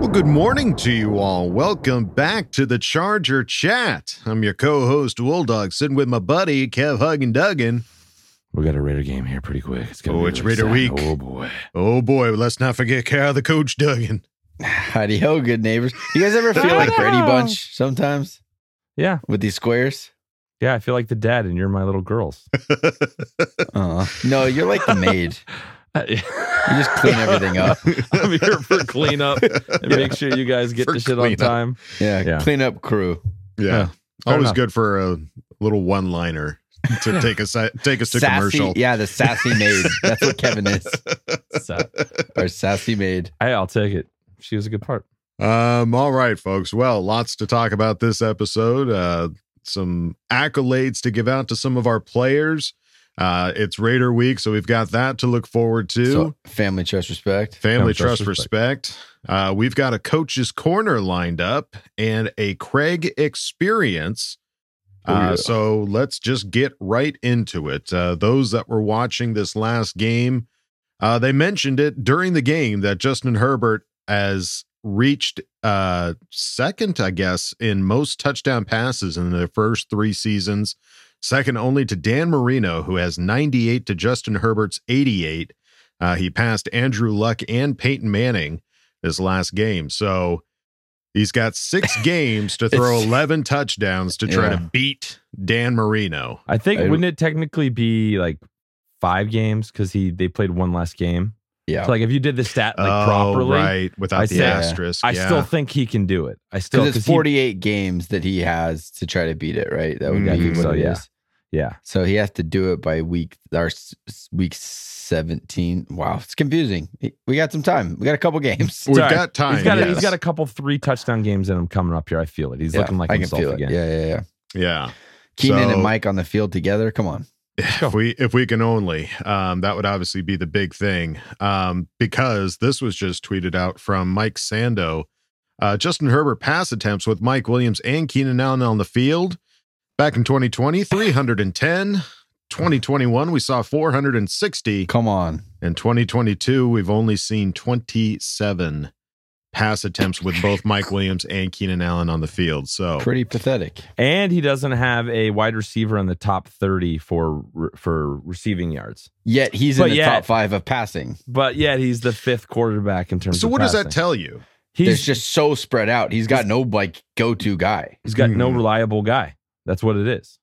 Well, good morning to you all. Welcome back to the Charger Chat. I'm your co-host Dog, sitting with my buddy Kev Huggin Duggan. We got a Raider game here pretty quick. It's gonna Oh, be it's really Raider exciting. week. Oh boy. Oh boy, let's not forget Cal the Coach Duggan. Howdy ho, good neighbors. You guys ever feel like Brady Bunch sometimes Yeah, with these squares? yeah. I feel like the dad, and you're my little girls. Uh, no, you're like the maid. I'm You just clean everything up. I'm here for cleanup and make sure you guys get For the shit on time. Yeah, Yeah. clean up crew. Yeah, fair always enough. good for a little one-liner to take us take us to sassy, commercial. yeah, the sassy maid. That's what Kevin is. So, Our sassy maid. hey, I'll take it. She was a good part. Um, all right, folks. Well, lots to talk about this episode. Uh, some accolades to give out to some of our players. Uh, it's Raider week, so we've got that to look forward to. So, family, trust, respect. Family Family trust, trust, respect. Uh, we've got a coach's corner lined up and a Craig experience. Oh, Uh. So let's just get right into it. Uh, those that were watching this last game, uh, they mentioned it during the game that Justin Herbert has reached uh, second, I guess, in most touchdown passes in the first three seasons. Second only to Dan Marino, who has 98 to Justin Herbert's 88. Uh, he passed Andrew Luck and Peyton Manning this last game. So he's got six games to throw 11 touchdowns to try Yeah. to beat Dan Marino. I think I- wouldn't it technically be like five games because he they played one last game. Yeah. So like if you did the stat like oh, properly, right. Without I the say- asterisk. I yeah. still think he can do it. I still Because it's 48 games that he has to try to beat it, right? That would Mm, I be think what so, it yeah. is. yeah. So he has to do it by week our s- s- week 17. Wow, it's confusing. We got some time. We got a couple games. We've Sorry. got time. He's got a, he's got a couple three touchdown games in him coming up here. I feel it. He's Yeah, looking like I can himself feel again. it. Yeah, yeah, yeah. yeah. Keenan So- and Mike on the field together. Come on. If we if we can only um that would obviously be the big thing um because this was just tweeted out from mike sando. Uh justin herbert pass attempts with mike williams and keenan allen on the field. Back in 2020 310 2021 we saw 460 Come on. in 2022 we've only seen 27 pass attempts with both mike williams and keenan allen on the field so Pretty pathetic. And he doesn't have a wide receiver in the top 30 for for receiving yards. Yet he's in the yet- top five of passing. But yet he's the fifth quarterback in terms of so of what does that tell you He's He's just so spread out. He's got no like go to guy. he's got no Mhm. reliable guy. That's what it is.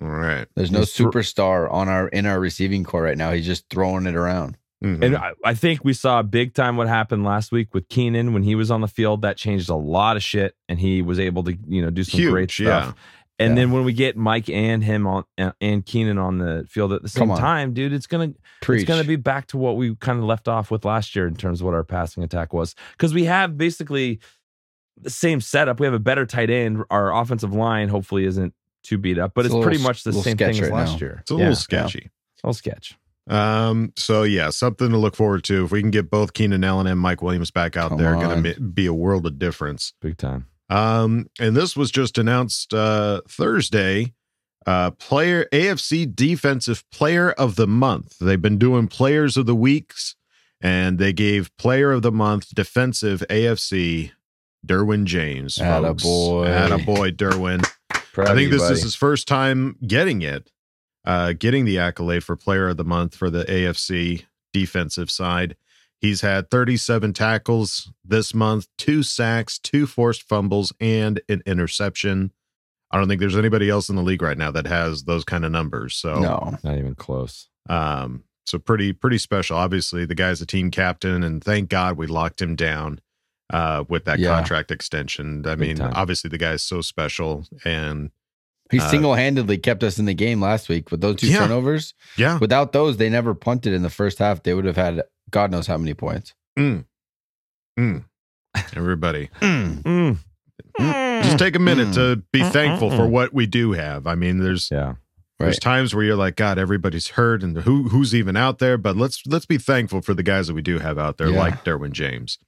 all right There's no He's superstar on our in our receiving core right now. He's just throwing it around. Mhm. And I, I think we saw big time what happened last week with Keenan when he was on the field. That changed a lot of shit, and he was able to you know do some great Huge, stuff. yeah. And Yeah. then when we get Mike and him on uh, and Keenan on the field at the same time, dude, it's gonna Preach. it's gonna be back to what we kind of left off with last year in terms of what our passing attack was because we have basically the same setup. We have a better tight end. Our offensive line hopefully isn't too beat up, but It's it's, pretty little- much the same thing as right last now. year. it's a Yeah, little sketchy a little sketch. Um. So yeah, something to look forward to. If we can get both Keenan Allen and Mike Williams back out Come there, on. going to be a world of difference. Big time. Um. And this was just announced uh, Thursday. Uh, player AFC Defensive Player of the Month. They've been doing Players of the Weeks, and they gave Player of the Month Defensive AFC Derwin James. folks. Attaboy. Attaboy, Derwin. I think this buddy. is his first time getting it, uh, getting the accolade for Player of the Month for the AFC defensive side. He's had 37 tackles this month, two sacks, two forced fumbles, and an interception. I don't think there's anybody else in the league right now that has those kind of numbers. So No. Not even close. um, so pretty pretty special. Obviously, the guy's a team captain, and thank God we locked him down uh, with that Yeah. contract extension. I Big mean, time. obviously the guy's so special, and He Uh, single handedly kept us in the game last week with those two Yeah. turnovers. yeah, Without those, they never punted in the first half. They would have had God knows how many points. mm, mm. everybody, Mm. just take a minute to be Mm, thankful mm, for mm. what we do have. I mean, there's Yeah. There's times where you're like, God, everybody's hurt, and who who's even out there? But let's let's be thankful for the guys that we do have out there, Yeah. like Derwin James.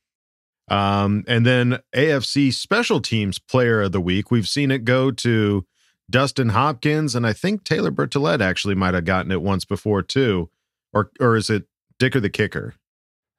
Um, and then AFC Special Teams Player of the Week, we've seen it go to Dustin Hopkins, and I think Taylor Bertolet actually might have gotten it once before too, or or is it Dicker the kicker?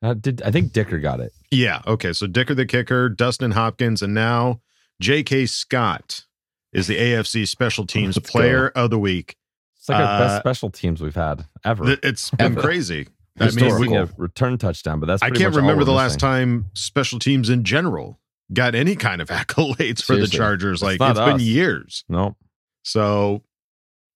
Uh, did I think Dicker got it? Yeah, okay. So Dicker the kicker, Dustin Hopkins, and now J.K. Scott is the AFC Special Teams Let's go. Player of the Week. It's like our Uh, best special teams we've had ever. Th- It's been Ever. crazy. I mean, we- a return touchdown, but that's I can't much all remember the last time special teams in general got any kind of accolades for the Chargers. It's Like it's been years. No, So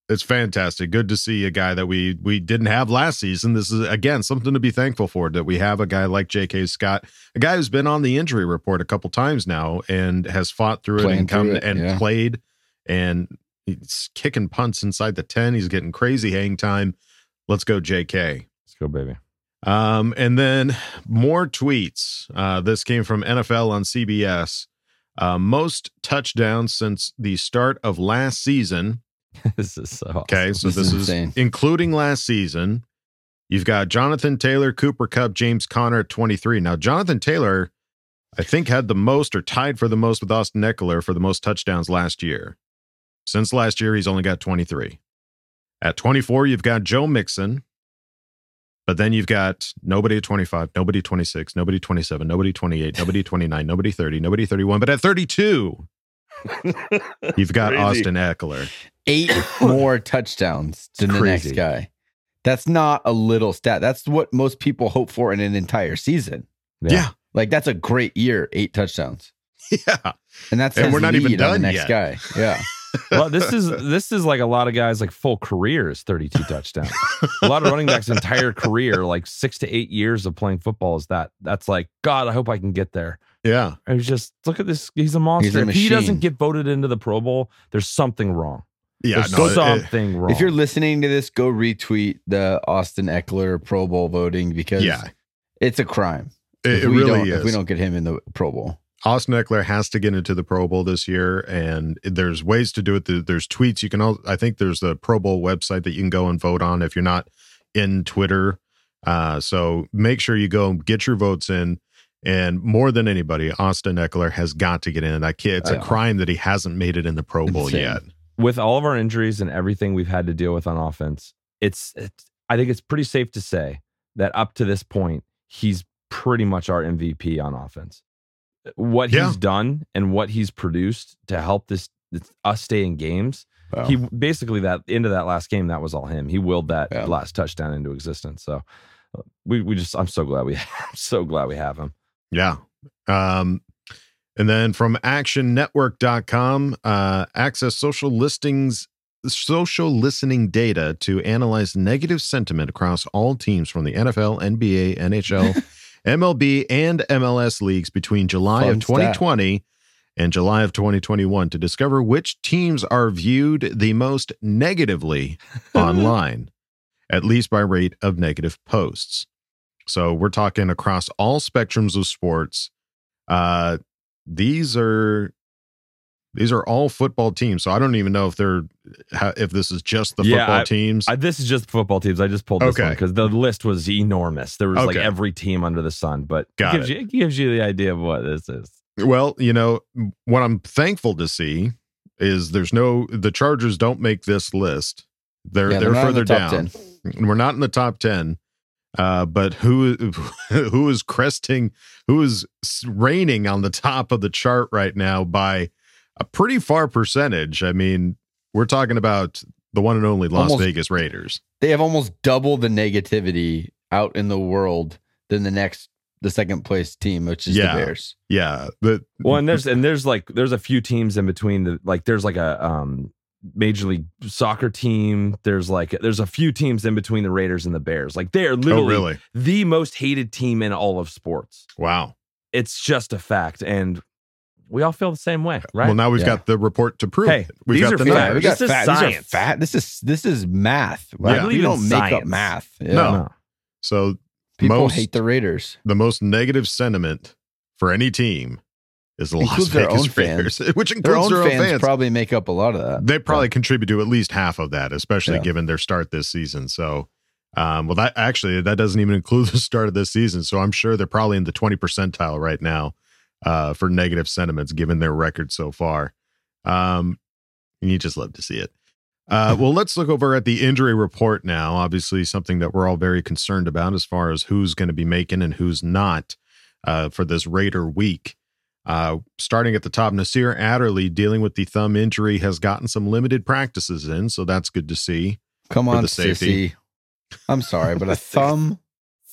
it's fantastic. Good to see a guy that we we didn't have last season. This is again something to be thankful for that we have a guy like J.K. Scott, a guy who's been on the injury report a couple times now and has fought through it and come it, and yeah. played and he's kicking punts inside the 10. He's getting crazy hang time. Let's go, J.K. let's go, baby. Um, and then more tweets. Uh, this came from NFL on CBS. Uh, most touchdowns since the start of last season. this is so awesome. Okay, so This this, is is, including last season. You've got Jonathan Taylor, Cooper Kupp, James Conner at 23. Now, Jonathan Taylor, I think, had the most or tied for the most with Austin Ekeler for the most touchdowns last year. Since last year, he's only got 23. At 24, you've got Joe Mixon. But then you've got nobody at 25, nobody 26, nobody 27, nobody 28, nobody 29, nobody 30, nobody 31. But at 32, you've got Crazy. Austin Ekeler. Eight more touchdowns than the next guy. That's not a little stat. That's what most people hope for in an entire season. Yeah. Like that's a great year, eight touchdowns. Yeah. And that's And we're not even lead the done next yet. guy. Yeah. well, this is this is like a lot of guys like full careers, thirty-two touchdowns. a lot of running backs' entire career, like six to eight years of playing football, is that. That's like God. I hope I can get there. Yeah. I was just look at this. He's a monster. a if he doesn't get voted into the Pro Bowl, there's something wrong. Yeah. There's no, it- it- something wrong. If you're listening to this, go retweet the Austin Ekeler Pro Bowl voting because yeah. it's a crime. It, if it we really don't, is. If we don't get him in the Pro Bowl. Austin Ekeler has to get into the Pro Bowl this year, and there's ways to do it. There's tweets you can. All, I think there's the Pro Bowl website that you can go and vote on if you're not in Twitter. Uh, so make sure you go get your votes in. And more than anybody, Austin Ekeler has got to get in. I can't, it's a crime that he hasn't made it in the Pro Bowl Insane. yet. with all of our injuries and everything we've had to deal with on offense, it's, it's I think it's pretty safe to say that up to this point, he's pretty much our MVP on offense. What Yeah. he's done and what he's produced to help this, this us stay in games. Wow. He basically that into that last game, that was all him. He willed that Yeah. last touchdown into existence. So we we just I'm so glad we I'm so glad we have him. Yeah. Um, and then from actionnetwork.com, uh, access social listings, social listening data to analyze negative sentiment across all teams from the NFL, NBA, NHL, MLB, and MLS leagues between July Fun of 2020 and July of 2021 to discover which teams are viewed the most negatively online, at least by rate of negative posts. So we're talking across all spectrums of sports. Uh, these are these are all football teams. So I don't even know if they're if this is just the Yeah, football I- teams. I, this is just football teams. I just pulled this Okay. one because the list was enormous. There was like every team under the sun, but Got it gives, it. You, it gives you the idea of what this is. well, you know what I'm thankful to see is there's no the Chargers don't make this list. They're Yeah, they're, not in further the down. 10. We're not in the top ten. Uh, but who who is cresting, who is reigning on the top of the chart right now by a pretty far percentage? I mean, we're talking about the one and only Las Almost- Vegas Raiders. They have almost double the negativity out in the world than the next the second place team, which is Yeah. the Bears. Yeah. The Well, and there's and there's like there's a few teams in between the like there's like a um major league soccer team. There's like there's a few teams in between the Raiders and the Bears. Like they are oh literally really? the most hated team in all of sports. Wow. It's just a fact, and we all feel the same way, right? Well, now we've Yeah. got the report to prove Hey, it. We've these got are the facts. Yeah, we numbers. got This is fat. These are science. fat. This is this is math. Yeah. I we believe in don't make up math. Yeah. No. So People most hate the Raiders. the most negative sentiment for any team is the Las Vegas own fans. Raiders, which Their includes own their own fans, fans. probably make up a lot of that. they probably contribute to at least half of that, especially Yeah. given their start this season. So, um, well, that actually that doesn't even include the start of this season. So I'm sure they're probably in the 20 percentile right now uh, for negative sentiments, given their record so far. Um, and you just love to see it. Uh, well, let's look over at the injury report now. Obviously, something that we're all very concerned about as far as who's going to be making and who's not uh, for this Raider week. Uh, starting at the top, Nasir Adderley dealing with the thumb injury has gotten some limited practices in, so that's good to see. Come on, the safety. sissy. I'm sorry, but a thumb.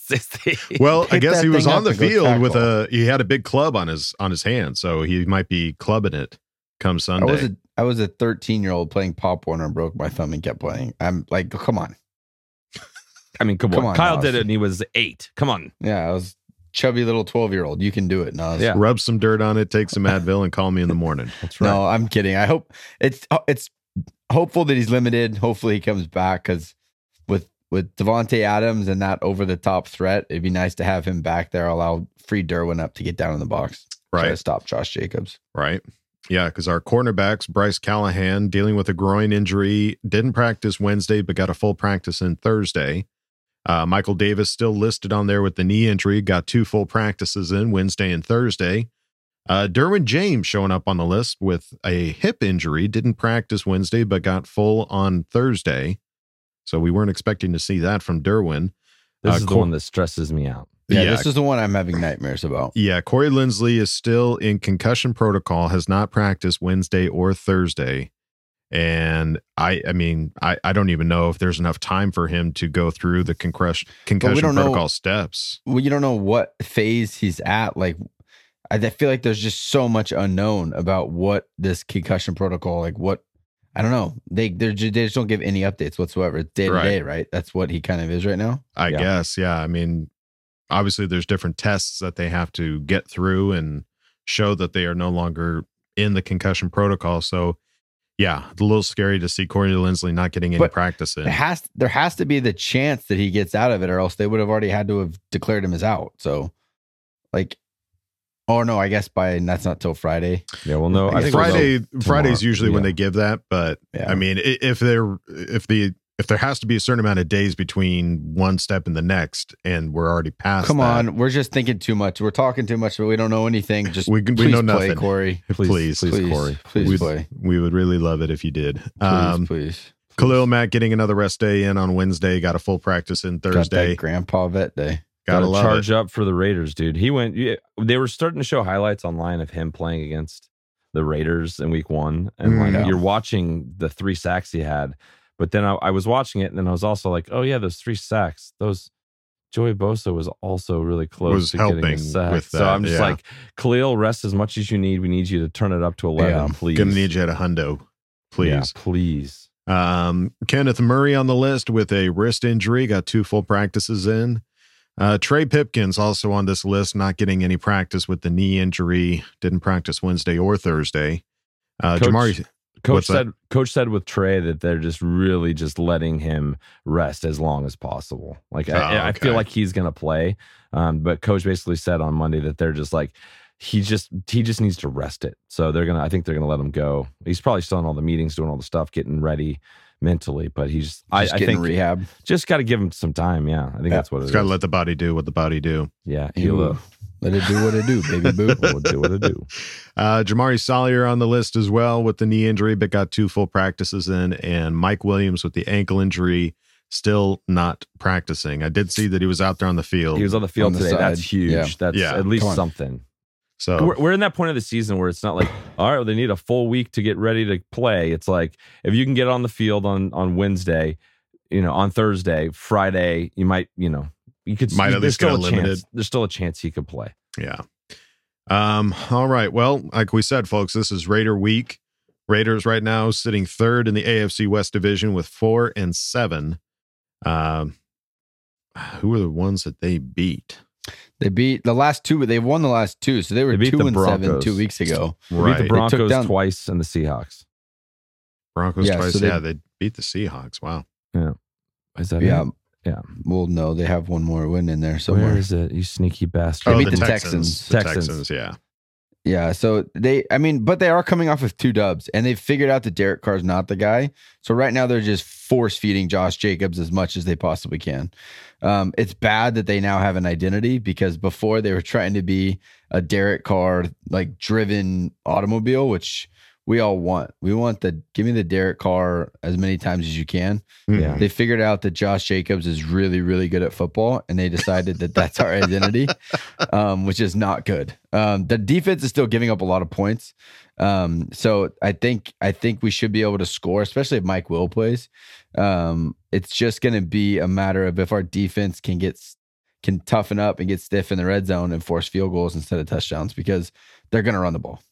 Well, I guess he was on the field with a he had a big club on his on his hand, so he might be clubbing it come Sunday. I was a I was a 13 year old playing Pop Warner and broke my thumb and kept playing. I'm like, come on. I mean, come, Come on. on, Kyle Nas. did it and he was eight. Come on. Yeah, I was chubby little 12 year old. You can do it, Nas. Yeah. Rub some dirt on it, take some Advil, and call me in the morning. That's right. No, I'm kidding. I hope it's it's hopeful that he's limited. Hopefully he comes back because with Davante Adams and that over the top threat, it'd be nice to have him back there. Allow free Derwin up to get down in the box. Try to stop Josh Jacobs. right. Yeah, because our cornerbacks, Bryce Callahan, dealing with a groin injury, didn't practice Wednesday, but got a full practice in Thursday. Uh, Michael Davis still listed on there with the knee injury, got two full practices in Wednesday and Thursday. Uh, Derwin James showing up on the list with a hip injury, didn't practice Wednesday, but got full on Thursday. So we weren't expecting to see that from Derwin. This Uh, is the one that stresses me out. Yeah, Yeah. this is the one I'm having nightmares about. Yeah, Corey Linsley is still in concussion protocol, has not practiced Wednesday or Thursday. And I I mean, I, I don't even know if there's enough time for him to go through the concussion concussion don't know- protocol steps. Well, you don't know what phase he's at. Like, I I feel like there's just so much unknown about what this concussion protocol, like what I don't know. They they just don't give any updates whatsoever. It's day to day, right? That's what he kind of is right now. I Yeah. guess. Yeah. I mean, obviously there's different tests that they have to get through and show that they are no longer in the concussion protocol. So yeah, it's a little scary to see Corey Linsley not getting any But practice in. It has there has to be the chance that he gets out of it, or else they would have already had to have declared him as out. So, like, oh no, I guess by that's not till Friday. Yeah, well, no, I I think Friday Friday's usually when they give that, but Yeah. I mean, if there if the if there has to be a certain amount of days between one step and the next, and we're already past. Come that, on, we're just thinking too much. We're talking too much, but we don't know anything. Just We can- we know play, nothing. Corey. Please, please, please, Please, Corey. please we'd- play. we would really love it if you did. Please, um, please. Khalil Mack getting another rest day in on Wednesday, got a full practice in Thursday. that grandpa vet day. Gotta charge it. up for the Raiders, dude. He went. They were starting to show highlights online of him playing against the Raiders in Week One, and Mm. like Yeah. you're watching the three sacks he had. But then I, I was watching it, and then I was also like, oh yeah, those three sacks. Those Joey Bosa was also really close Was to getting helping a sack. with so I'm just yeah. like, Khalil, rest as much as you need. We need you to turn it up to eleven, Yeah. please. Gonna need you at a hundo, please. Yeah, please. Um, Kenneth Murray on the list with a wrist injury, got two full practices in. Uh, Trey Pipkins also on this list, not getting any practice with the knee injury. Didn't practice Wednesday or Thursday. Uh, Coach- Jamari, Coach What's that? said coach said with Trey that they're just really just letting him rest as long as possible. Like Oh, I, I feel like he's gonna play. Um, but coach basically said on Monday that they're just like he just he just needs to rest it. So they're gonna I think they're gonna let him go. He's probably still in all the meetings, doing all the stuff, getting ready mentally, but he's I, Just I getting think rehab. just gotta give him some time. Yeah. I think Yeah. that's what it it's is. got to let the body do what the body do. yeah, heal Ooh. up. Let it do what it do, baby boo. We'll do what it do. Uh, Jamaree Salyer on the list as well with the knee injury, but got two full practices in. And Mike Williams with the ankle injury, still not practicing. I did see that he was out there on the field. He was on the field On the today. That's huge. Yeah. That's Yeah. at least something. So we're, we're in that point of the season where it's not like all right well, they need a full week to get ready to play it's like if you can get on the field on on wednesday you know on thursday friday you might you know you could Might at there's least get a limited- chance. There's still a chance he could play. Yeah. Um, all right. Well, like we said, folks, this is Raider week. Raiders right now sitting third in the AFC West division with four and seven. Um, who are the ones that they beat? They beat the last two. They've won the last two, so they were They beat two the and seven two weeks ago. They beat Right. the took Broncos down- twice and the Seahawks. Broncos Yeah, twice. so they- yeah, they beat the Seahawks. Wow. Yeah. Is that Yeah, it? Yeah. Well, no, they have one more win in there Where somewhere. is it? You sneaky bastard. Oh, they beat Oh, the Texans. The Texans. Texans. Yeah. Yeah, so they, I mean, but they are coming off with two dubs, and they've figured out that Derek Carr's not the guy. So right now they're just force feeding Josh Jacobs as much as they possibly can. Um, it's bad that they now have an identity because before they were trying to be a Derek Carr like driven automobile, which we all want. We want the give me the Derek Carr as many times as you can. Yeah. They figured out that Josh Jacobs is really, really good at football, and they decided that that's our identity, um, which is not good. Um, the defense is still giving up a lot of points, um, so I think I think we should be able to score, especially if Mike Will plays. Um, it's just going to be a matter of if our defense can get can toughen up and get stiff in the red zone and force field goals instead of touchdowns because they're going to run the ball.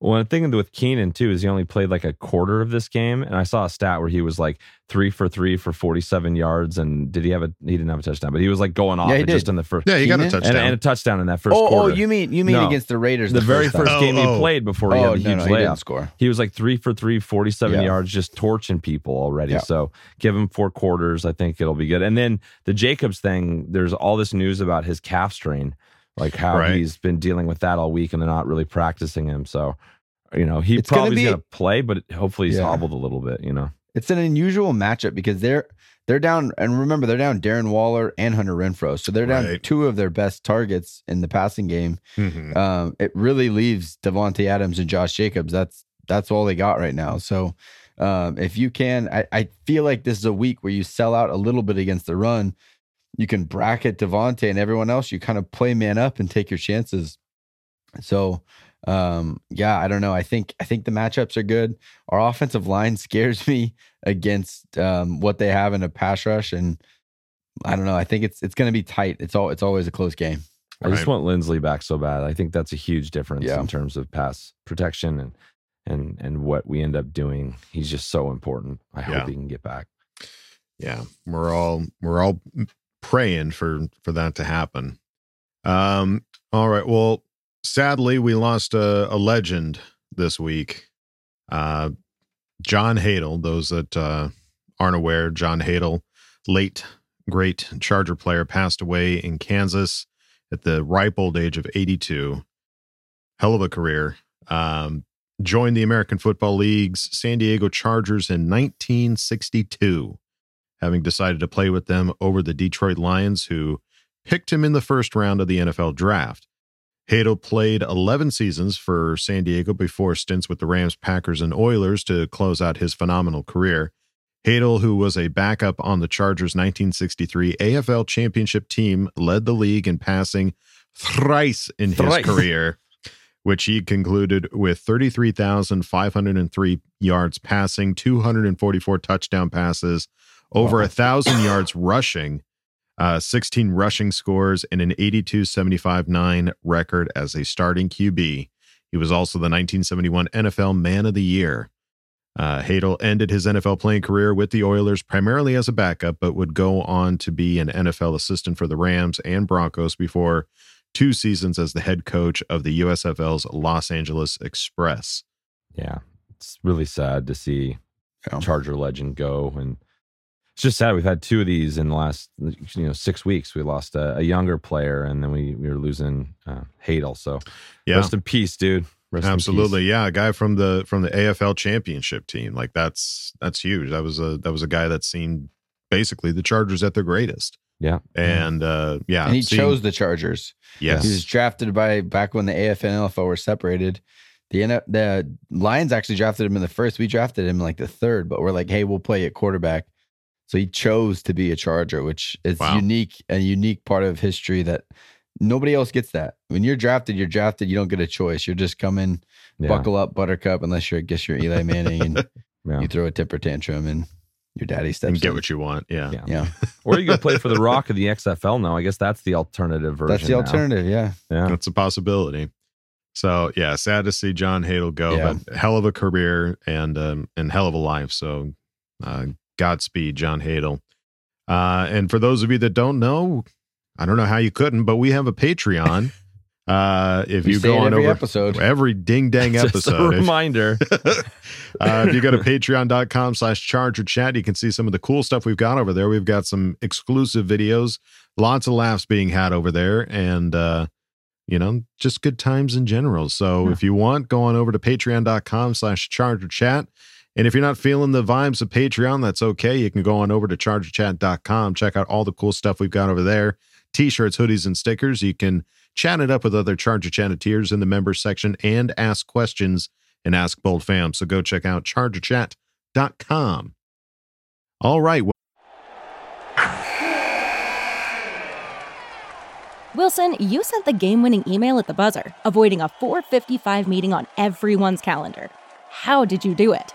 Well, one thing with Keenan too is he only played like a quarter of this game, and I saw a stat where he was like three for three for forty-seven yards, and did he have a? He didn't have a touchdown, but he was like going off Yeah, just in the first. Yeah, you got a touchdown. and, and a touchdown in that first oh, oh quarter. oh, you mean you mean No. against the Raiders? the, very time. first Oh, game he oh, oh. played before he Oh had the no, huge no, he layup. score. He was like three for three, 47 Yeah. yards, just torching people already. Yeah. So give him four quarters. I think it'll be good. And then the Jacobs thing, there's all this news about his calf strain, like how Right. he's been dealing with that all week and they're not really practicing him. So, you know, he It's gonna probably going to play, but hopefully he's Yeah. hobbled a little bit, you know? It's an unusual matchup because they're they're down and remember they're down Darren Waller and Hunter Renfrow. So they're down Right. two of their best targets in the passing game. Mhm. Um, it really leaves Davante Adams and Josh Jacobs. That's that's all they got right now. So um, if you can, I, I feel like this is a week where you sell out a little bit against the run. You can bracket Davante and everyone else. You kind of play man up and take your chances. So um, yeah, I don't know. I think I think the matchups are good. Our offensive line scares me against um, what they have in a pass rush, and I don't know. I think it's it's going to be tight. It's all it's always a close game. I just want Linsley back so bad. I think that's a huge difference Yeah. in terms of pass protection and and and what we end up doing. He's just so important. I Yeah. hope he can get back. yeah we're all we're all praying for for that to happen. Um all right well sadly we lost a, a legend this week. Uh john hadl those that uh aren't aware john hadl late great charger player passed away in kansas at the ripe old age of 82 hell of a career. Um joined the american football league's san diego chargers in 1962 having decided to play with them over the Detroit Lions, who picked him in the first round of the NFL draft. Hadl played 11 seasons for San Diego before stints with the Rams, Packers, and Oilers to close out his phenomenal career. Hadl, who was a backup on the Chargers' 1963 AFL championship team, led the league in passing thrice in Thrice. his career, which he concluded with 33,503 yards passing, 244 touchdown passes, over a thousand yards rushing, uh, 16 rushing scores, and an 82 75 9 record as a starting QB. He was also the 1971 NFL Man of the Year. Uh, Hadl ended his NFL playing career with the Oilers primarily as a backup, but would go on to be an NFL assistant for the Rams and Broncos before two seasons as the head coach of the USFL's Los Angeles Express. Yeah. It's really sad to see Yeah. Charger legend go. And it's just sad. We've had two of these in the last, you know, six weeks. We lost a, a younger player and then we, we were losing uh, Hadl. So Yeah. rest in peace, dude. Rest in peace. Absolutely, yeah, a guy from the from the AFL championship team. Like that's that's huge. That was a that was a guy that seen basically the Chargers at their greatest. Yeah. And uh yeah, and he seeing- chose the Chargers. yes. He was drafted by back when the AFL and NFL were separated. The the Lions actually drafted him in the first. We drafted him in like the third, but we're like, hey, we'll play at quarterback. So he chose to be a Charger, which is Wow. unique, a unique part of history that nobody else gets. That when you're drafted, you're drafted. You don't get a choice. You're just coming, Yeah. buckle up, Buttercup, unless you're, I guess you're Eli Manning and Yeah. you throw a temper tantrum and your daddy steps and get in. what you want. Yeah. Yeah. Yeah, or you could play for the Rock of the XFL now. I guess that's the alternative version. that's the now. alternative. Yeah, Yeah. That's a possibility. So yeah, sad to see John Hadl go, Yeah. but hell of a career and um, and hell of a life. So uh, Godspeed, John Hadl. Uh, and for those of you that don't know, I don't know how you couldn't, but we have a Patreon. Uh, if We you go on every over episode. every ding dang episode, reminder. uh, if you go to patreon.com slash charger chat, you can see some of the cool stuff we've got over there. We've got some exclusive videos, lots of laughs being had over there, and, uh, you know, just good times in general. So if you want, go on over to patreon.com slash charger chat. And if you're not feeling the vibes of Patreon, that's okay. You can go on over to chargerchat.com, check out all the cool stuff we've got over there t shirts, hoodies, and stickers. You can chat it up with other Charger Chatteteers in the members section and ask questions and ask Bold Fam. So go check out chargerchat.com. All right. Wilson, you sent the game winning email at the buzzer, avoiding a 455 meeting on everyone's calendar. How did you do it?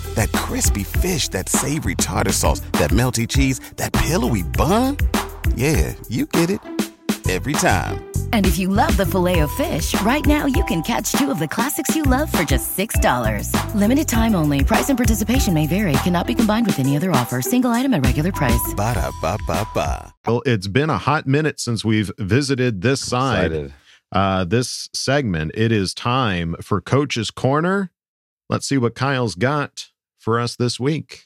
That crispy fish, that savory tartar sauce, that melty cheese, that pillowy bun. Yeah, you get it. Every time. And if you love the filet of fish, right now you can catch two of the classics you love for just $6. Limited time only. Price and participation may vary. Cannot be combined with any other offer. Single item at regular price. Ba da ba ba ba. well, it's been a hot minute since we've visited this side. Excited. Uh, this segment, it is time for Coach's Corner. Let's see what Kyle's got for us this week.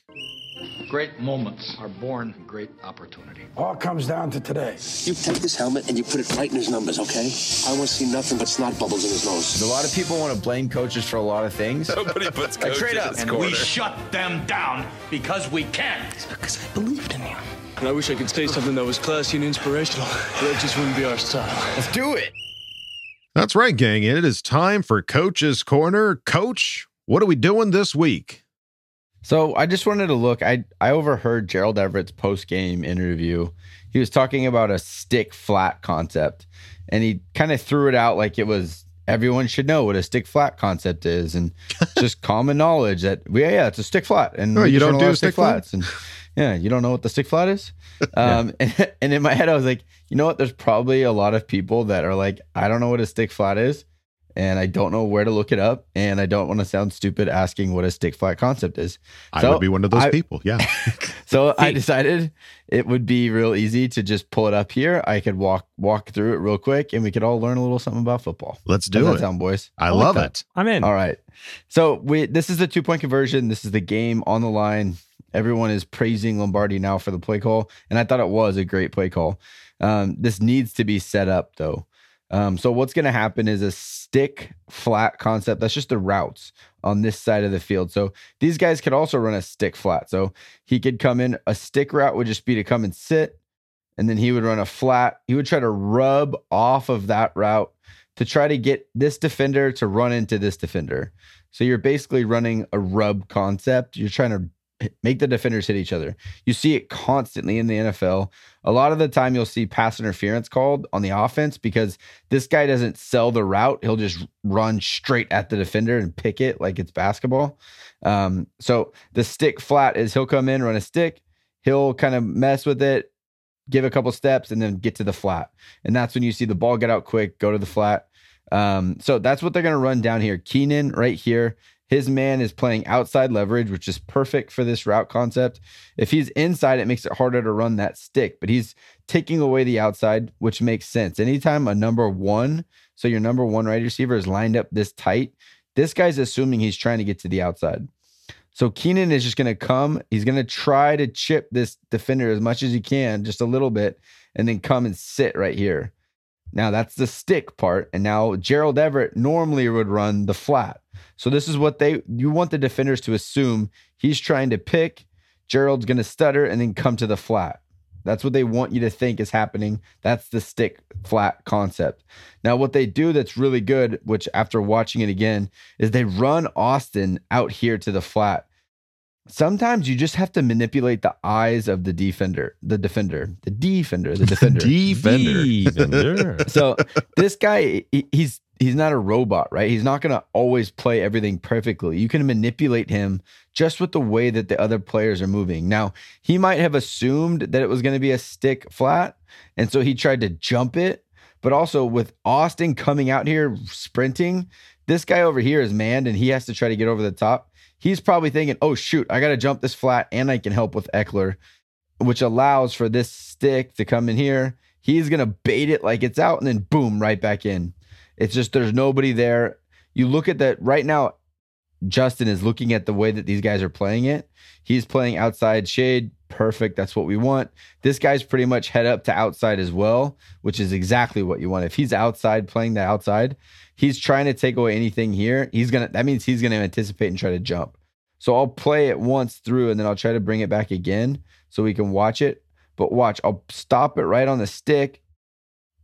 Great moments are born from great opportunity. All comes down to today. You take this helmet and you put it right in his numbers, okay? I want to see nothing but snot bubbles in his nose. a lot of people want to blame coaches for a lot of things. Nobody puts Like, trade up. And we shut them down because we can. It's Because I believed in you. And I wish I could say something that was classy and inspirational, but that just wouldn't be our style. Let's do it. That's right, gang. It is time for Coach's Corner. Coach, what are we doing this week? So I just wanted to look. I I overheard Gerald Everett's post game interview. He was talking about a stick flat concept, and he kind of threw it out like it was everyone should know what a stick flat concept is, and just common knowledge that yeah, yeah, it's a stick flat, and we you don't run a lot do stick flat? flats, and yeah, you don't know what the stick flat is. Um, and, and in my head, I was like, you know what? There's probably a lot of people that are like, I don't know what a stick flat is. And I don't know where to look it up, and I don't want to sound stupid asking what a stick flat concept is. I So would be one of those I- people. Yeah. so I decided it would be real easy to just pull it up here. I could walk walk through it real quick, and we could all learn a little something about football. Let's How's do that it. sound, boys? I love that. it. I'm in. All right. So we this is a two point conversion. This is the game on the line. Everyone is praising Lombardi now for the play call, and I thought it was a great play call. Um, this needs to be set up though. Um, so what's going to happen is a stick flat concept. That's just the routes on this side of the field. So these guys could also run a stick flat. So he could come in. A stick route would just be to come and sit, and then he would run a flat. He would try to rub off of that route to try to get this defender to run into this defender. So you're basically running a rub concept. You're trying to make the defenders hit each other. You see it constantly in the NFL. A lot of the time you'll see pass interference called on the offense because this guy doesn't sell the route. He'll just run straight at the defender and pick it like it's basketball. Um, so the stick flat is he'll come in, run a stick, he'll kind of mess with it, give a couple steps, and then get to the flat. And that's when you see the ball get out quick, go to the flat. Um, so that's what they're going to run down here. Keenan right here His man is playing outside leverage, which is perfect for this route concept. If he's inside, it makes it harder to run that stick, but he's taking away the outside, which makes sense. Anytime a number one, so your number one right receiver is lined up this tight, this guy's assuming he's trying to get to the outside. So Keenan is just going to come. He's going to try to chip this defender as much as he can, just a little bit, and then come and sit right here. Now that's the stick part. And now Gerald Everett normally would run the flat. So this is what they you want the defenders to assume he's trying to pick. Gerald's going to stutter and then come to the flat. That's what they want you to think is happening. That's the stick flat concept. Now, what they do that's really good, which after watching it again, is they run Austin out here to the flat. Sometimes you just have to manipulate the eyes of the defender, the defender, the defender, the defender, defender. Defender. so this guy, he- he's he's not a robot, right? He's not going to always play everything perfectly. You can manipulate him just with the way that the other players are moving. Now, he might have assumed that it was going to be a stick flat, and so he tried to jump it. But also with Austin coming out here sprinting, this guy over here is manned and he has to try to get over the top. He's probably thinking, "Oh shoot, I got to jump this flat and I can help with Ekeler." which allows for this stick to come in here. He's going to bait it like it's out and then boom, right back in. It's just there's nobody there. You look at that right now, Justin is looking at the way that these guys are playing it. He's playing outside shade. Perfect. That's what we want. This guy's pretty much head up to outside as well, which is exactly what you want. If he's outside playing the outside, he's trying to take away anything here. He's to, that means he's to anticipate and try to jump. So I'll play it once through and then I'll try to bring it back again so we can watch it. But watch, I'll stop it right on the stick.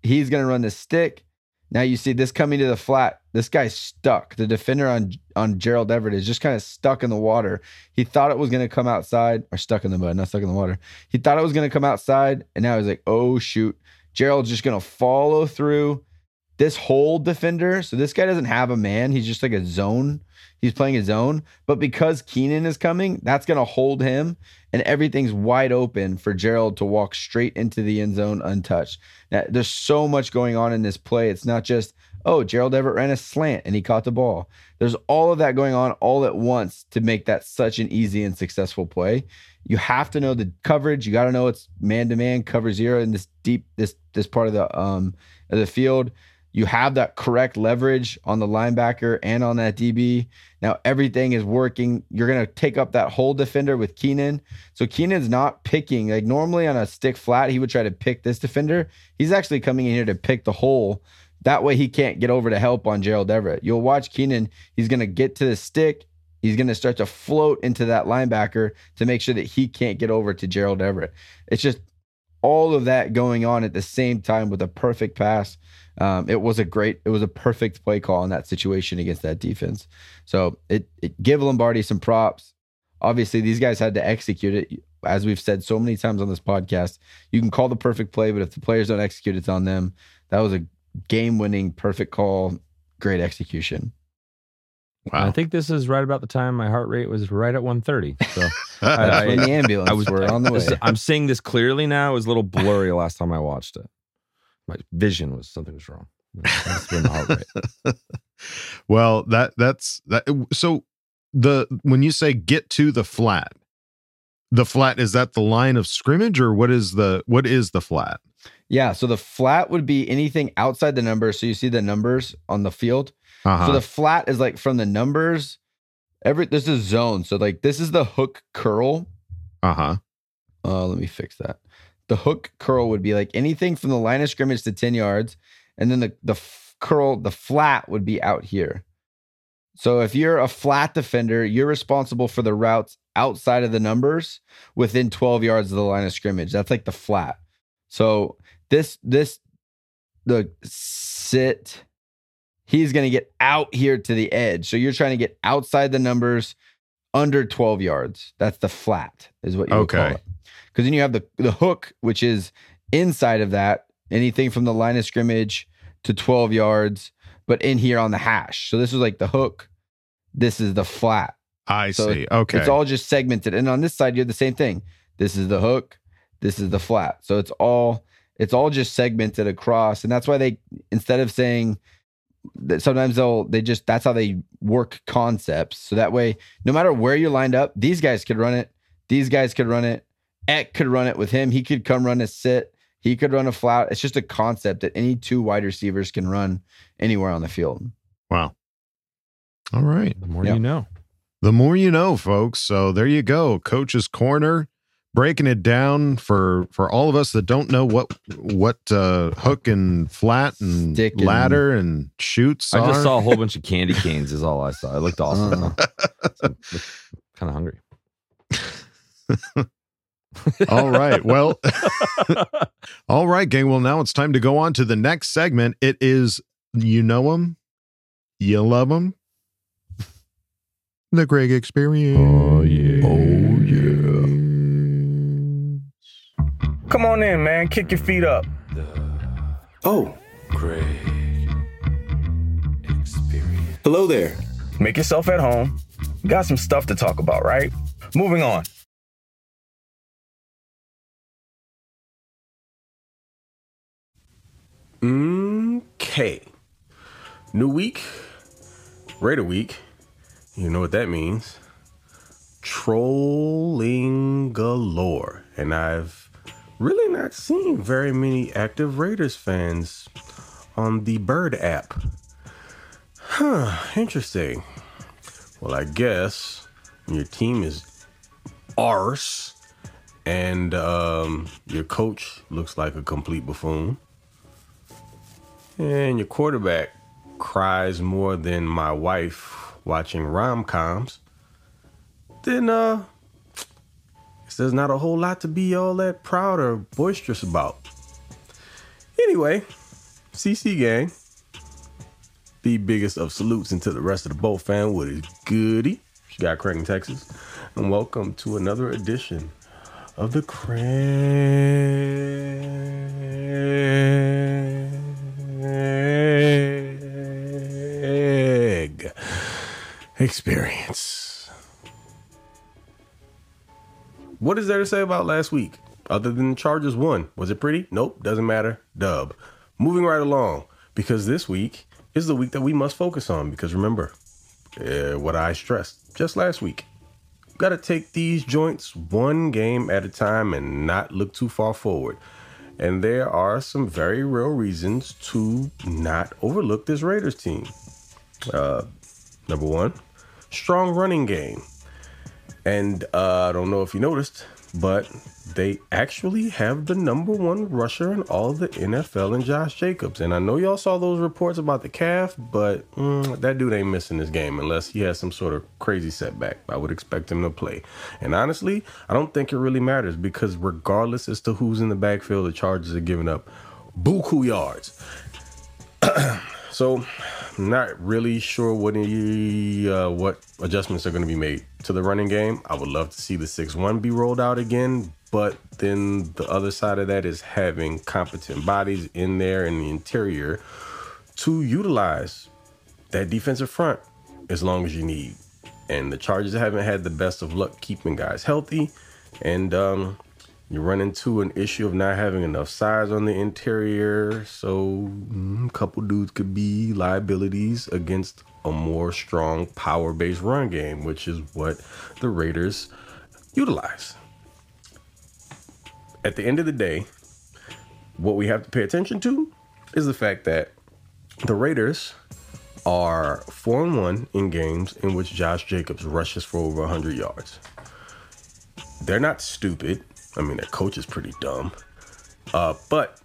He's to run the stick. Now you see this coming to the flat. This guy's stuck. The defender on on Gerald Everett is just kind of stuck in the water. He thought it was going to come outside or stuck in the mud, not stuck in the water. He thought it was going to come outside and now he's like, "Oh shoot. Gerald's just going to follow through this whole defender. So this guy doesn't have a man. He's just like a zone. He's playing a zone. But because Keenan is coming, that's going to hold him. And everything's wide open for Gerald to walk straight into the end zone untouched. Now, there's so much going on in this play. It's not just, oh, Gerald Everett ran a slant and he caught the ball. There's all of that going on all at once to make that such an easy and successful play. You have to know the coverage. You got to know it's man to man, cover zero in this deep this this part of the um of the field. You have that correct leverage on the linebacker and on that DB. Now everything is working. You're going to take up that whole defender with Keenan. So Keenan's not picking. Like normally on a stick flat, he would try to pick this defender. He's actually coming in here to pick the hole. That way he can't get over to help on Gerald Everett. You'll watch Keenan. He's going to get to the stick. He's going to start to float into that linebacker to make sure that he can't get over to Gerald Everett. It's just all of that going on at the same time with a perfect pass. Um, it was a great, it was a perfect play call in that situation against that defense. So it, it give Lombardi some props. Obviously, these guys had to execute it. As we've said so many times on this podcast, you can call the perfect play, but if the players don't execute, it's on them. That was a game-winning, perfect call, great execution. Wow. I think this is right about the time my heart rate was right at 130. So That's when the ambulance were on the way. I'm seeing this clearly now. It was a little blurry last time I watched it. My vision was something was wrong. That's the heart rate. well, that that's that. So the when you say get to the flat, the flat is that the line of scrimmage or what is the what is the flat? Yeah, so the flat would be anything outside the numbers. So you see the numbers on the field. Uh-huh. So the flat is like from the numbers. Every this is zone. So like this is the hook curl. Uh huh. Uh, let me fix that. The hook curl would be like anything from the line of scrimmage to ten yards, and then the the f- curl, the flat would be out here. So if you're a flat defender, you're responsible for the routes outside of the numbers within 12 yards of the line of scrimmage. That's like the flat. So this this the sit he's going to get out here to the edge. So you're trying to get outside the numbers under 12 yards. That's the flat is what you would call Okay. it. Cuz then you have the the hook which is inside of that, anything from the line of scrimmage to 12 yards, but in here on the hash. So this is like the hook. This is the flat. I So see. Okay. It's all just segmented. And on this side, you have the same thing. This is the hook. This is the flat. So it's all it's all just segmented across. And that's why they instead of saying sometimes they'll they just that's how they work concepts. So that way, no matter where you're lined up, these guys could run it. These guys could run it. Eck could run it with him. He could come run a sit. He could run a flout It's just a concept that any two wide receivers can run anywhere on the field. Wow. All right. The more Yep. you know. The more you know, folks. So there you go. Coach's corner, breaking it down for for all of us that don't know what what uh hook and flat and Stick and- ladder and shoots I just are. saw a whole bunch of candy canes. Is all I saw. It looked awesome. kind of hungry. all right. Well, all right, gang. Well, now it's time to go on to the next segment. It is you know them, you love them, the Greg Experience. Oh yeah. Oh Come on in, man. Kick your feet up. Oh, Greg. Hello there. Make yourself at home. Got some stuff to talk about, right? Moving on. Okay. New week, Raider week. You know what that means. Trolling galore. And I've really not seen very many active Raiders fans on the Bird app. Huh, interesting. Well, I guess your team is arse and um, your coach looks like a complete buffoon and your quarterback cries more than my wife watching rom-coms, then uh there's not a whole lot to be all that proud or boisterous about. Anyway, CC gang, the biggest of salutes into the rest of the Bowl fan what is goody. She got Creighton, Texas. And welcome to another edition of the Craig Experience. What is there to say about last week? Other than the Chargers won. Was it pretty? Nope, doesn't matter. Dub. Moving right along, because this week is the week that we must focus on. Because remember, uh, what I stressed just last week. Got to take these joints one game at a time and not look too far forward. And there are some very real reasons to not overlook this Raiders team. Uh, number one, strong running game. And uh, I don't know if you noticed, but they actually have the number one rusher in all the NFL in Josh Jacobs. And I know y'all saw those reports about the calf, but mm, that dude ain't missing this game unless he has some sort of crazy setback. I would expect him to play. And honestly, I don't think it really matters because regardless as to who's in the backfield, the Chargers are giving up buku yards. so, not really sure what any, uh, what adjustments are going to be made to the running game. I would love to see the six one be rolled out again, but then the other side of that is having competent bodies in there in the interior to utilize that defensive front as long as you need. And the Chargers haven't had the best of luck keeping guys healthy, and um, you run into an issue of not having enough size on the interior. So mm, a couple dudes could be liabilities against a more strong power-based run game, which is what the Raiders utilize. At the end of the day, what we have to pay attention to is the fact that the Raiders are four and one in games in which Josh Jacobs rushes for over 100 yards. They're not stupid. I mean, their coach is pretty dumb. Uh, but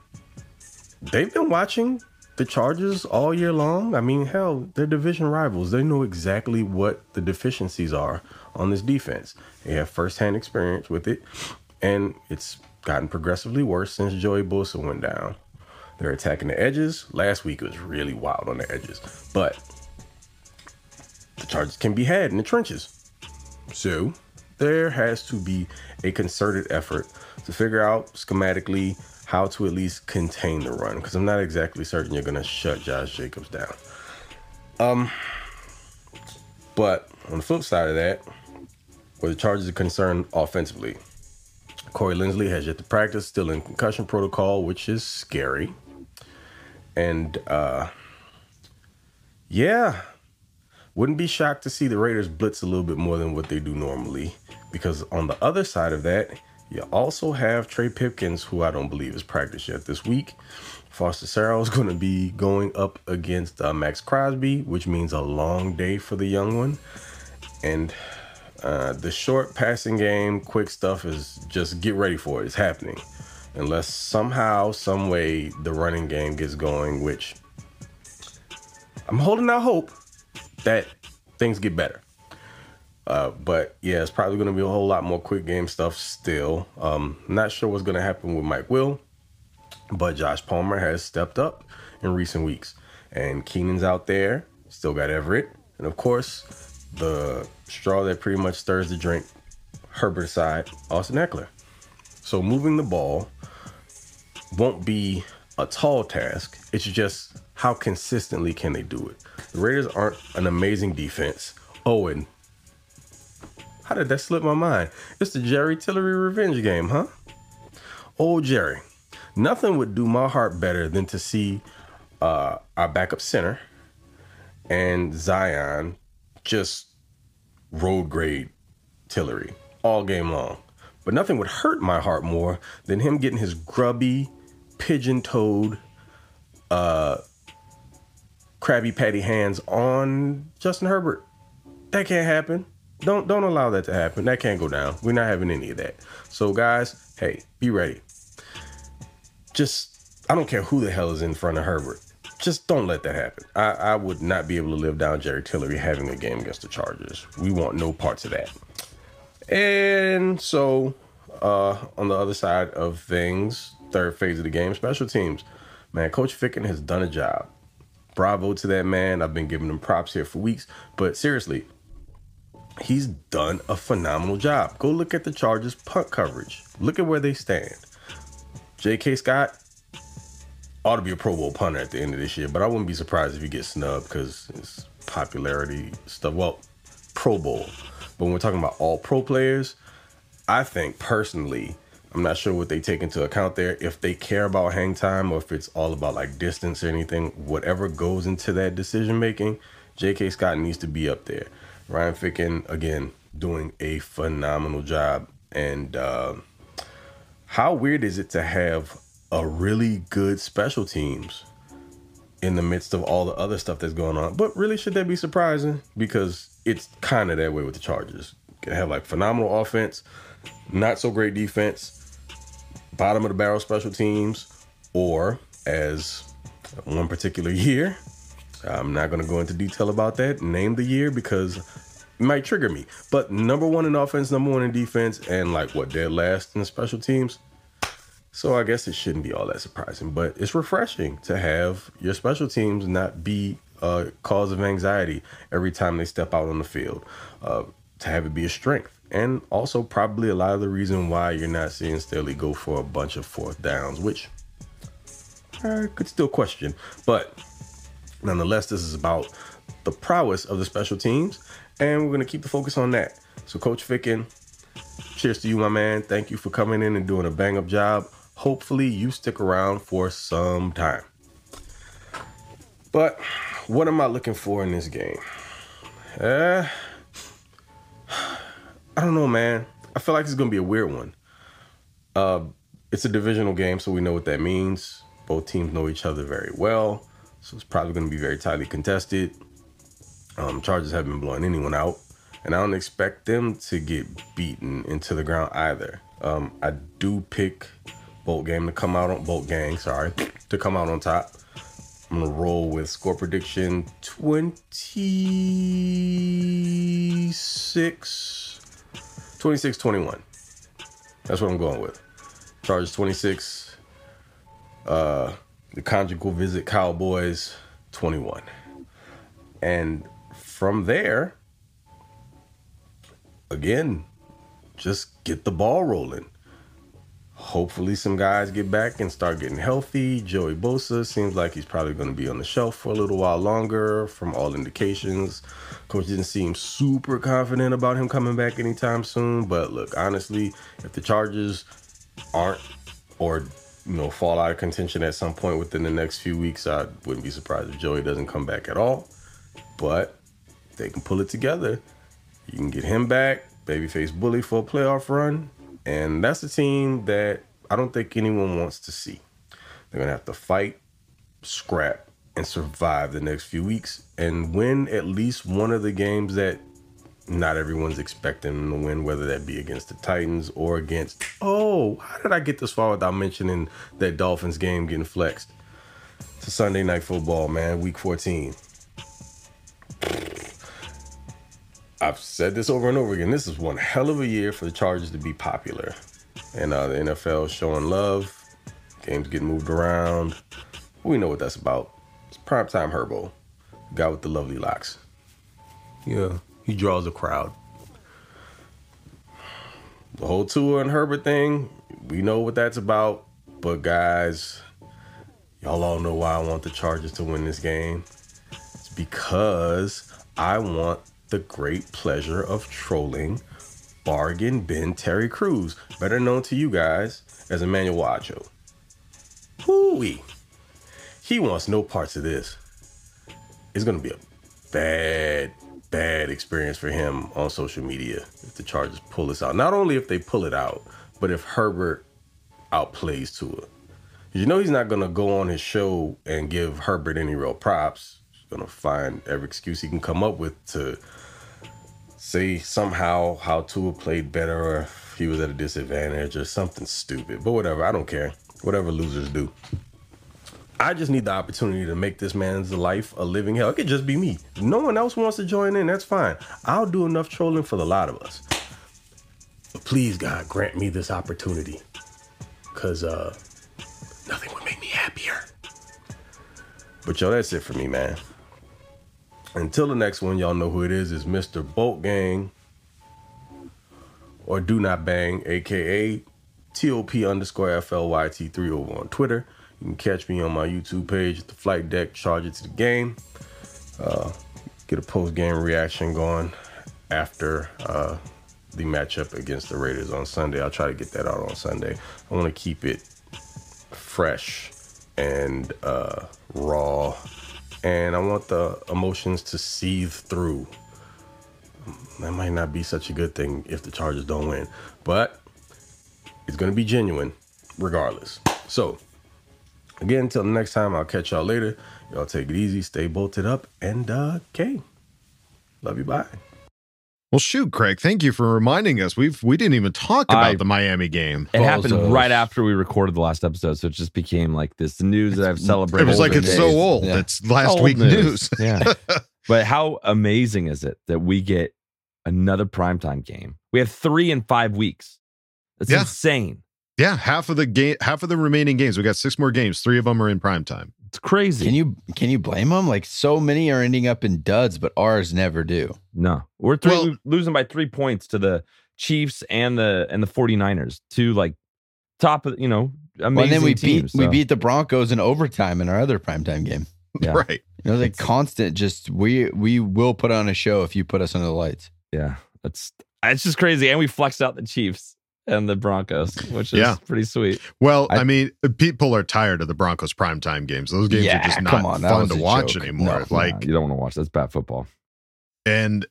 they've been watching the Chargers all year long. I mean, hell, they're division rivals. They know exactly what the deficiencies are on this defense. They have firsthand experience with it, and it's gotten progressively worse since Joey Bosa went down. They're attacking the edges. Last week was really wild on the edges, but the Chargers can be had in the trenches. So there has to be a concerted effort to figure out schematically how to at least contain the run because I'm not exactly certain you're going to shut Josh Jacobs down. Um, but on the flip side of that, where the Chargers are concerned offensively, Corey Linsley has yet to practice, still in concussion protocol, which is scary. And uh, yeah, wouldn't be shocked to see the Raiders blitz a little bit more than what they do normally. Because on the other side of that, you also have Trey Pipkins, who I don't believe is practiced yet this week. Foster Sarell is going to be going up against uh, Maxx Crosby, which means a long day for the young one. And uh, the short passing game, quick stuff is just get ready for it. It's happening. Unless somehow, some way, the running game gets going, which I'm holding out hope that things get better. Uh, but yeah, it's probably going to be a whole lot more quick game stuff still. Um, not sure what's going to happen with Mike Will. But Josh Palmer has stepped up in recent weeks. And Keenan's out there, still got Everett. And of course, the straw that pretty much stirs the drink, Herbert side, Austin Ekeler. So moving the ball won't be a tall task. It's just how consistently can they do it? The Raiders aren't an amazing defense. Oh, and how did that slip my mind? It's the Jerry Tillery revenge game, huh? Old Jerry nothing would do my heart better than to see uh, our backup center and Zion just road grade Tillery all game long. But nothing would hurt my heart more than him getting his grubby, pigeon toed, uh, Krabby Patty hands on Justin Herbert. That can't happen. Don't don't allow that to happen. That can't go down. We're not having any of that. So guys, hey, be ready just I don't care who the hell is in front of Herbert. Just don't let that happen. I, I would not be able to live down Jerry Tillery having a game against the Chargers. We want no parts of that. And so, uh, on the other side of things, third phase of the game, special teams. Man, Coach Ficken has done a job. Bravo to that man. I've been giving him props here for weeks. But seriously, he's done a phenomenal job. Go look at the Chargers punt coverage. Look at where they stand. J.K. Scott ought to be a Pro Bowl punter at the end of this year, but I wouldn't be surprised if he gets snubbed because his popularity stuff. Well, Pro Bowl, but when we're talking about all pro players, I think personally, I'm not sure what they take into account there. If they care about hang time or if it's all about like distance or anything, whatever goes into that decision making, J.K. Scott needs to be up there. Ryan Ficken, again, doing a phenomenal job. And, uh, how weird is it to have a really good special teams in the midst of all the other stuff that's going on? But really, should that be surprising? Because it's kind of that way with the Chargers. Can have like phenomenal offense, not so great defense, bottom of the barrel special teams, or as one particular year, I'm not going to go into detail about that. Name the year because it might trigger me. But number one in offense, number one in defense, and like what dead last in special teams. So I guess it shouldn't be all that surprising, but it's refreshing to have your special teams not be a cause of anxiety every time they step out on the field. Uh, to have it be a strength, and also probably a lot of the reason why you're not seeing Staley go for a bunch of fourth downs, which I could still question. But nonetheless, this is about the prowess of the special teams and we're going to keep the focus on that. So, Coach Ficken, cheers to you, my man. Thank you for coming in and doing a bang up job. Hopefully, you stick around for some time. But what am I looking for in this game? Uh, I don't know, man. I feel like it's going to be a weird one. Uh, it's a divisional game, so we know what that means. Both teams know each other very well, so it's probably going to be very tightly contested. Um, haven't been blowing anyone out, and I don't expect them to get beaten into the ground either. Um, I do pick Bolt Game to come out on Bolt Gang, sorry, to come out on top. I'm gonna roll with score prediction 26 26 21. That's what I'm going with. Chargers 26. Uh the conjugal visit Cowboys 21. And from there, again, just get the ball rolling. Hopefully, some guys get back and start getting healthy. Joey Bosa seems like he's probably going to be on the shelf for a little while longer, from all indications. Coach didn't seem super confident about him coming back anytime soon. But look, honestly, if the Chargers aren't or you know fall out of contention at some point within the next few weeks, I wouldn't be surprised if Joey doesn't come back at all. but they can pull it together. You can get him back, babyface bully for a playoff run, and that's a team that I don't think anyone wants to see. They're gonna have to fight, scrap, and survive the next few weeks and win at least one of the games that not everyone's expecting them to win, whether that be against the Titans or against. Oh, how did I get this far without mentioning that Dolphins game getting flexed to Sunday Night Football, man, Week 14? I've said this over and over again. This is one hell of a year for the Chargers to be popular, and uh, the NFL showing love. Games getting moved around. We know what that's about. It's primetime Herbo, guy with the lovely locks. Yeah, he draws a crowd. The whole Tua and Herbert thing, we know what that's about. But guys, y'all all know why I want the Chargers to win this game. It's because I want the great pleasure of trolling Bargain Ben Terry Crews, better known to you guys as Emmanuel Acho. Hooey. He wants no parts of this. It's gonna be a bad, bad experience for him on social media if the Chargers pull this out. Not only if they pull it out, but if Herbert outplays Tua. You know he's not gonna go on his show and give Herbert any real props. He's gonna find every excuse he can come up with to say somehow how Tua played better or he was at a disadvantage or something stupid. But whatever, I don't care. Whatever losers do. I just need the opportunity to make this man's life a living hell. It could just be me. No one else wants to join in, that's fine. I'll do enough trolling for the lot of us. But please, God, grant me this opportunity. Cause uh nothing would make me happier. But yo, that's it for me, man. Until the next one, y'all know who it is. It's Mr. Bolt Gang or Do Not Bang, aka TOP underscore FLYT3 over on Twitter. You can catch me on my YouTube page, at the flight deck, charge it to the game. Uh, get a post game reaction going after uh, the matchup against the Raiders on Sunday. I'll try to get that out on Sunday. I want to keep it fresh and uh, raw, and I want the emotions to seethe through. That might not be such a good thing if the Chargers don't win, but it's going to be genuine regardless. So, again, until the next time, I'll catch y'all later. Y'all take it easy, stay bolted up, and uh, okay. Love you. Bye. Well, shoot, Craig. Thank you for reminding us. We've we didn't even talk about I- the Miami game. It happened right after we recorded the last episode, so it just became like this news that I've celebrated. It was like it's days. so old. It's last Old week news. yeah. But how amazing is it that we get another primetime game? We have three in five weeks. That's Yeah. insane. Yeah, half of the game, half of the remaining games. We got six more games. Three of them are in prime time. It's crazy. Can you can you blame them? Like so many are ending up in duds, but ours never do. No. We're three, losing by three points to the Chiefs and the and the 49ers. Two like top of you know, amazing Well, and then we teams. beat we beat the Broncos in overtime in our other primetime game. yeah. Right. You know, like constant. Just we we will put on a show if you put us under the lights. Yeah. That's it's just crazy. And we flexed out the Chiefs and the Broncos, which is Yeah. pretty sweet. Well, I, mean, people are tired of the Broncos primetime games. Those games Yeah, are just not on, fun to watch joke. anymore. No, like, no, you don't want to watch. That's bad football. and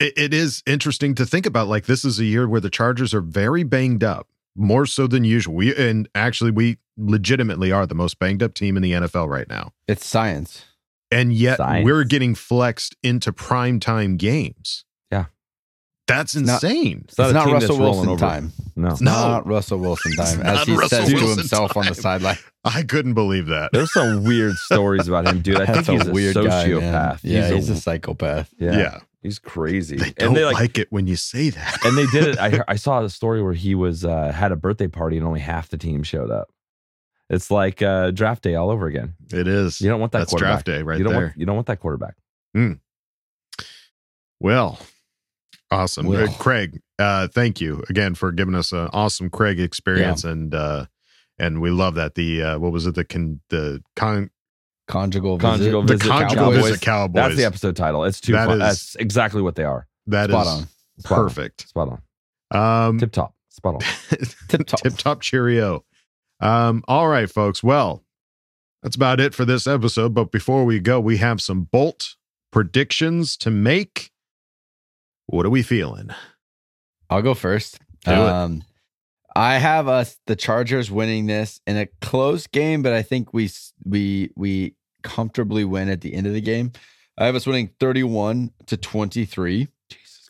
it, it is interesting to think about. Like, this is a year where the Chargers are very banged up, more so than usual. We and actually, we legitimately are the most banged up team in the NFL right now. It's science. and yet Science. we're getting flexed into primetime games. Yeah. That's not- insane. It's not, Russell Wilson time. No. It's not Russell Wilson time, as he Russell says to Wilson himself on the sideline. I couldn't believe that. There's some weird stories about him, dude. I think he's a, weird guy, sociopath. Yeah, he's a psychopath. Yeah. Yeah. He's crazy. They and don't they like, like, it when you say that. and they did it. I I saw the story where he was uh, had a birthday party and only half the team showed up. It's like uh, draft day all over again. It is. You don't want that That's quarterback. draft day right you don't there. Want, you don't want that quarterback. Well, awesome. Well. Uh, Craig, uh, thank you again for giving us an awesome Craig experience and uh and we love that. The uh what was it? The con the con Conjugal visit. Conjugal The visit. conjugal Cowboys. visit Cowboys. That's the episode title. It's too That fun. is- That's exactly what they are. that Spot is on. Spot on. perfect. Spot on. Um Tip top. Spot on. Tip top. tip top cheerio. Um, all right, folks. Well, that's about it for this episode. But before we go, we have some Bolt predictions to make. What are we feeling? I'll go first. Do um, it. I have us the Chargers winning this in a close game, but I think we we we comfortably win at the end of the game. I have us winning 31 to 23.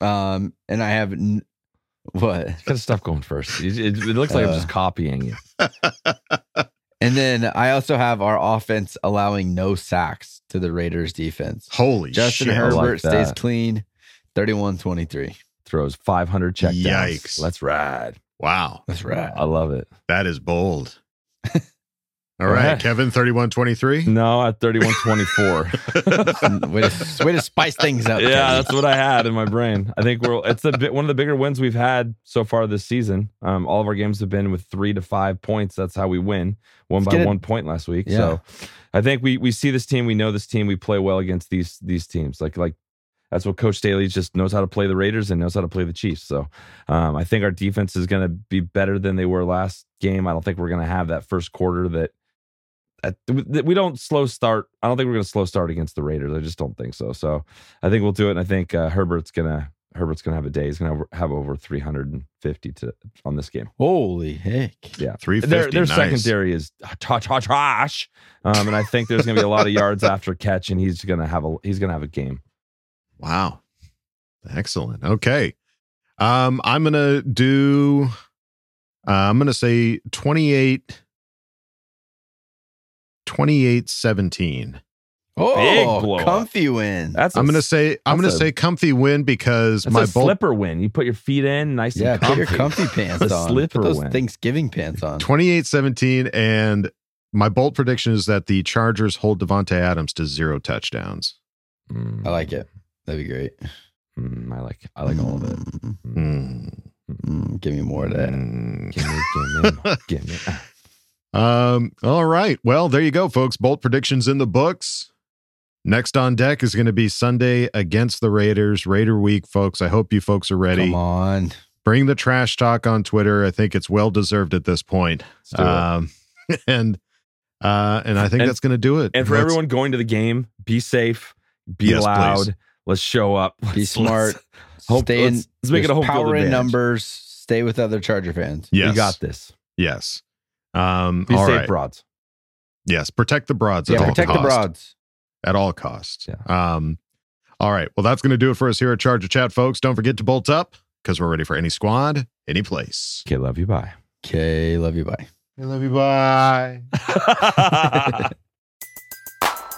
Um, and I have n- what? kind of stuff going first. It, it, it looks like uh, I'm just uh. copying you. and then I also have our offense allowing no sacks to the Raiders defense. Holy Justin shit. Herbert like stays clean. 31 23. Throws 500 checkdowns. Yikes. Let's ride. Wow. That's right. I love it. That is bold. All right, kevin Kevin, 3123? No, at 3124. way, to, way to spice things up. Yeah, Kevin. that's what I had in my brain. I think we're it's the one of the bigger wins we've had so far this season. Um, all of our games have been with 3 to 5 points. That's how we win. One by one point last week. Yeah. So I think we we see this team, we know this team, we play well against these these teams. Like like that's what Coach Staley just knows how to play the Raiders and knows how to play the Chiefs. So um, I think our defense is going to be better than they were last game. I don't think we're going to have that first quarter that. that that we don't slow start. I don't think we're going to slow start against the Raiders. I just don't think so. So I think we'll do it. And I think uh, Herbert's gonna Herbert's gonna have a day. He's gonna have, have over 350 to on this game. Holy heck. Yeah, 350. their their nice. secondary is tra- tra- trash. Um, and I think there's gonna be a lot of yards after catch, and he's gonna have a he's gonna have a game. Wow. Excellent. Okay. Um, I'm gonna do uh, I'm gonna say 28 28 17. Oh, Big comfy win. That's I'm gonna say I'm gonna a- say comfy win because That's my a bolt slipper win. You put your feet in, nice yeah, and put comfy. your comfy pants on. slipper put those win. Thanksgiving pants on. 28-17 and my bold prediction is that the Chargers hold Davante Adams to zero touchdowns. Mm, I like it. That'd be great. mm, I like I like all of it. Mm, mm, give me more of that. Mm. Give me, give me, give me. Um, all right. Well, there you go, folks. Bolt predictions in the books. Next on deck is going to be Sunday against the Raiders, Raider week, folks. I hope you folks are ready. Come on. Bring the trash talk on Twitter. I think it's well deserved at this point. Let's do it. Um, and uh, and I think And- that's going to do it. And for Let's- everyone going to the game, be safe, be Yes, loud. please. Let's show up. Be Let's- smart. Hope, Stay in, let's, let's make it a there's home power field in numbers. Stay with other Charger fans. yes, We got this. Yes. Um, Be all safe, right. broads. Yes, protect the broads. Yeah, at all protect the cost. broads. at all costs. Yeah. Um, all right. Well, that's going to do it for us here at Charger Chat, folks. Don't forget to bolt up because we're ready for any squad, any place. Okay, love you. Bye. Okay, love you. Bye. I love you. Bye.